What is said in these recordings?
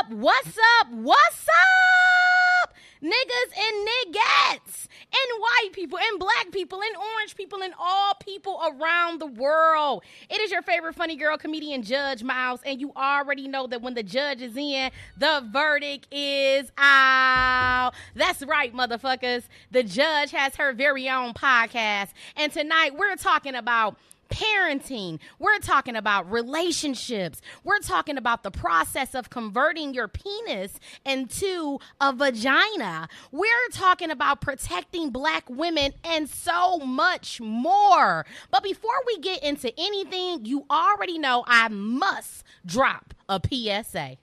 What's up? What's up? What's up? Niggas and niggas, and white people, and black people, and orange people, and all people around the world. It is your favorite funny girl comedian, Judge Miles, and you already know that when the judge is in, the verdict is out. That's right, motherfuckers. The judge has her very own podcast, and tonight we're talking about parenting. We're talking about relationships. We're talking about the process of converting your penis into a vagina. We're talking about protecting black women and so much more. But before we get into anything, you already know I must drop a PSA.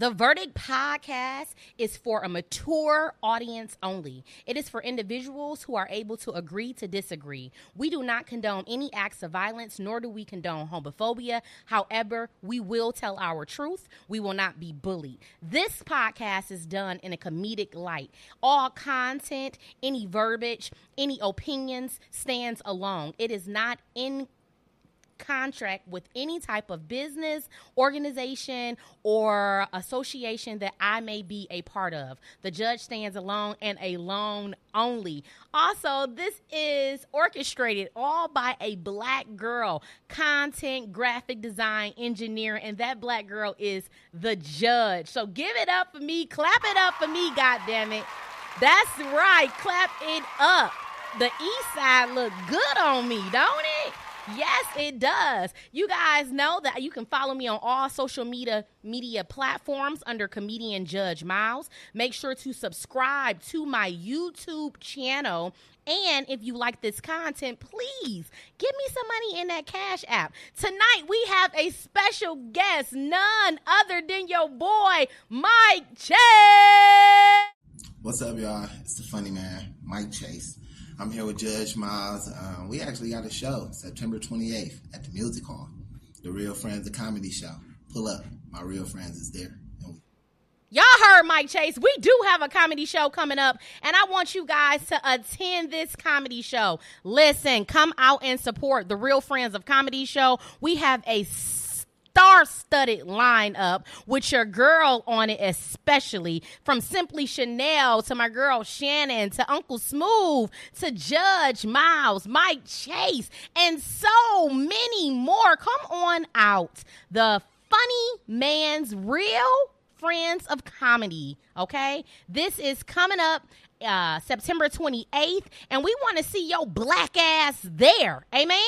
The Verdict podcast is for a mature audience only. It is for individuals who are able to agree to disagree. We do not condone any acts of violence, nor do we condone homophobia. However, we will tell our truth. We will not be bullied. This podcast is done in a comedic light. All content, any verbiage, any opinions stands alone. It is not in contract with any type of business, organization, or association that I may be a part of. The judge stands alone and alone only. Also, this is orchestrated all by a black girl, content, graphic design engineer, and that black girl is the judge. So give it up for me, clap it up for me, God damn it. That's right, clap it up. The east side look good on me, don't it? Yes, it does. You guys know that you can follow me on all social media media platforms under comedian Judge Miles. Make sure to subscribe to my YouTube channel. And if you like this content, please give me some money in that Cash app. Tonight we have a special guest, none other than your boy, Mike Chase. What's up, y'all? It's the funny man, Mike Chase. I'm here with Judge Miles. Um, we actually got a show September 28th at the Music Hall, the Real Friends of Comedy Show. Pull up, my real friends is there. Y'all heard Mike Chase. We do have a comedy show coming up, and I want you guys to attend this comedy show. Listen, come out and support the Real Friends of Comedy Show. We have a star-studded lineup with your girl on it especially from simply chanel to my girl shannon to uncle smooth to judge miles mike chase and so many more. Come on out. The funny man's real friends of comedy okay this is coming up uh, September 28th, and we want to see your black ass there. Amen.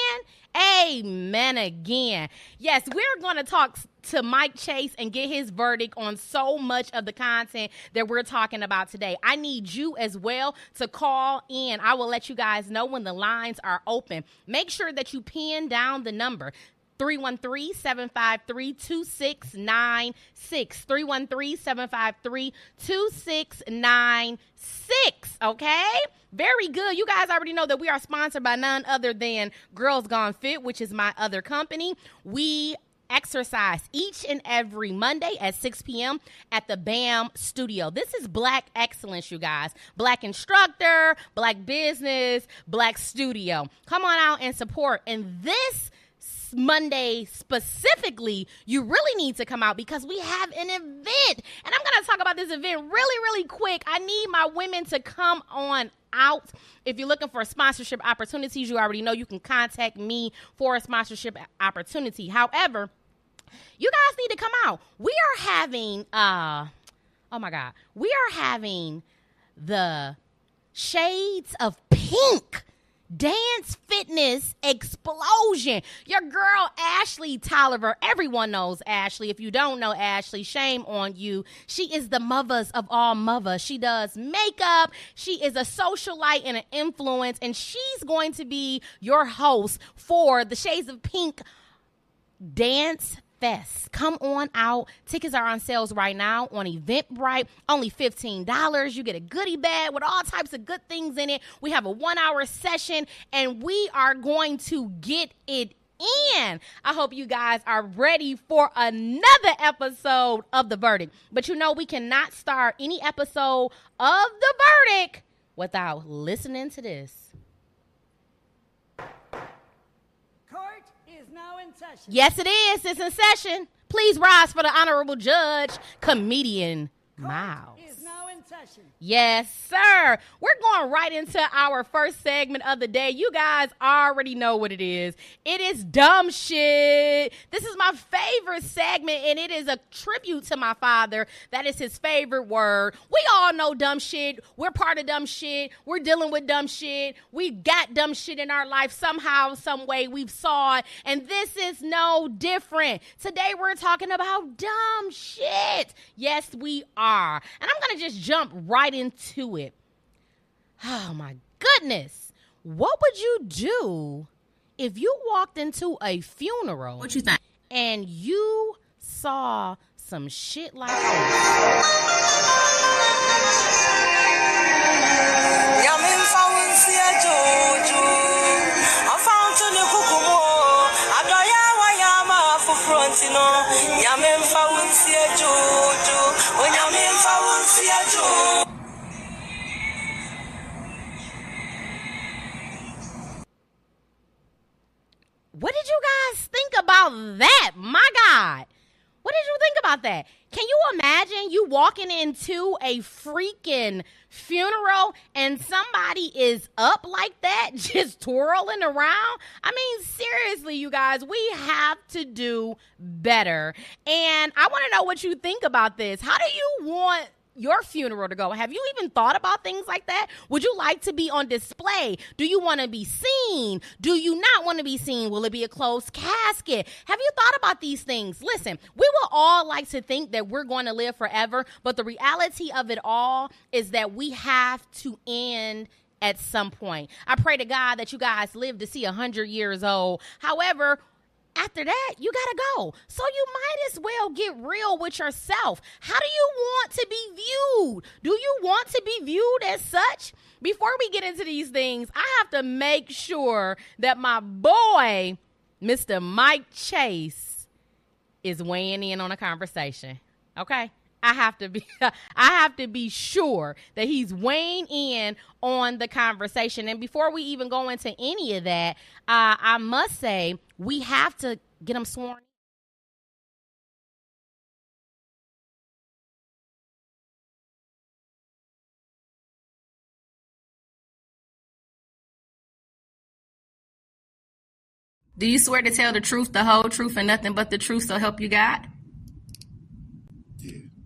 Amen again. Yes, we're going to talk to Mike Chase and get his verdict on so much of the content that we're talking about today. I need you as well to call in. I will let you guys know when the lines are open. Make sure that you pin down the number 313 753 2696. 313 753 2696. Okay? Very good. You guys already know that we are sponsored by none other than Girls Gone Fit, which is my other company. We exercise each and every Monday at 6 p.m. at the BAM studio. This is black excellence, you guys. Black instructor, black business, black studio. Come on out and support. And this Monday specifically, you really need to come out because we have an event. And I'm going to talk about this event really, really quick. I need my women to come on out. If you're looking for sponsorship opportunities, you already know you can contact me for a sponsorship opportunity. However, you guys need to come out. We are having uh oh my god. We are having the shades of pink dance fitness explosion. Your girl Ashley Tolliver, everyone knows Ashley. If you don't know Ashley, shame on you. She is the mothers of all mothers. She does makeup, she is a socialite and an influence, and she's going to be your host for the Shades of Pink dance Fest. Come on out. Tickets are on sales right now on Eventbrite. Only $15. You get a goodie bag with all types of good things in it. We have a one hour session and we are going to get it in. I hope you guys are ready for another episode of The Verdict. But you know, we cannot start any episode of The Verdict without listening to this. Court is now in session. Yes, it is. It's in session. Please rise for the honorable judge, comedian Miles. Yes, sir. We're going right into our first segment of the day. You guys already know what it is. It is dumb shit. This is my favorite segment, and it is a tribute to my father. That is his favorite word. We all know dumb shit. We're part of dumb shit. We're dealing with dumb shit. We got dumb shit in our life somehow, some way. We've saw it, and this is no different. Today we're talking about dumb shit. Yes, we are. And I'm gonna just jump right into it. Oh my goodness. What would you do if you walked into a funeral What you think? and you saw some shit like this? What did you guys think about that? My God. What did you think about that? Can you imagine you walking into a freaking funeral and somebody is up like that, just twirling around? I mean, seriously, you guys, we have to do better. And I want to know what you think about this. How do you want your funeral to go? Have you even thought about things like that? Would you like to be on display? Do you want to be seen? Do you not want to be seen? Will it be a closed casket? Have you thought about these things? Listen, we will all like to think that we're going to live forever, but the reality of it all is that we have to end at some point. I pray to God that you guys live to see 100 years old. However, after that, you gotta go. So you might as well get real with yourself. How do you want to be viewed? Do you want to be viewed as such? Before we get into these things, I have to make sure that my boy, Mr. Mike Chase, is weighing in on a conversation. Okay? I have to be I have to be sure that he's weighing in on the conversation. And before we even go into any of that, uh, I must say we have to get him sworn. Do you swear to tell the truth, the whole truth, and nothing but the truth, so help you God?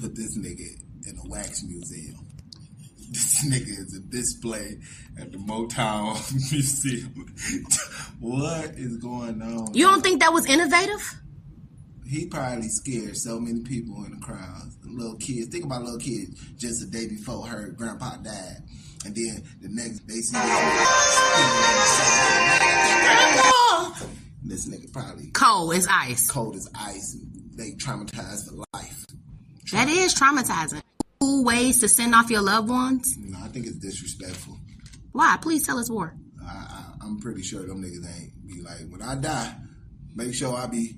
Put this nigga in a wax museum. This nigga is a display at the Motown Museum. what is going on? You don't think that was innovative? he probably scared so many people in the crowd. Little kids. Think about little kids just the day before her grandpa died. And then the next they see this nigga. This nigga probably Cold as ice. cold as ice they traumatized for life. That is traumatizing. Cool ways to send off your loved ones. Know, I think it's disrespectful. Why? Please tell us more. I, I, I'm pretty sure them niggas ain't be like, when I die, make sure I be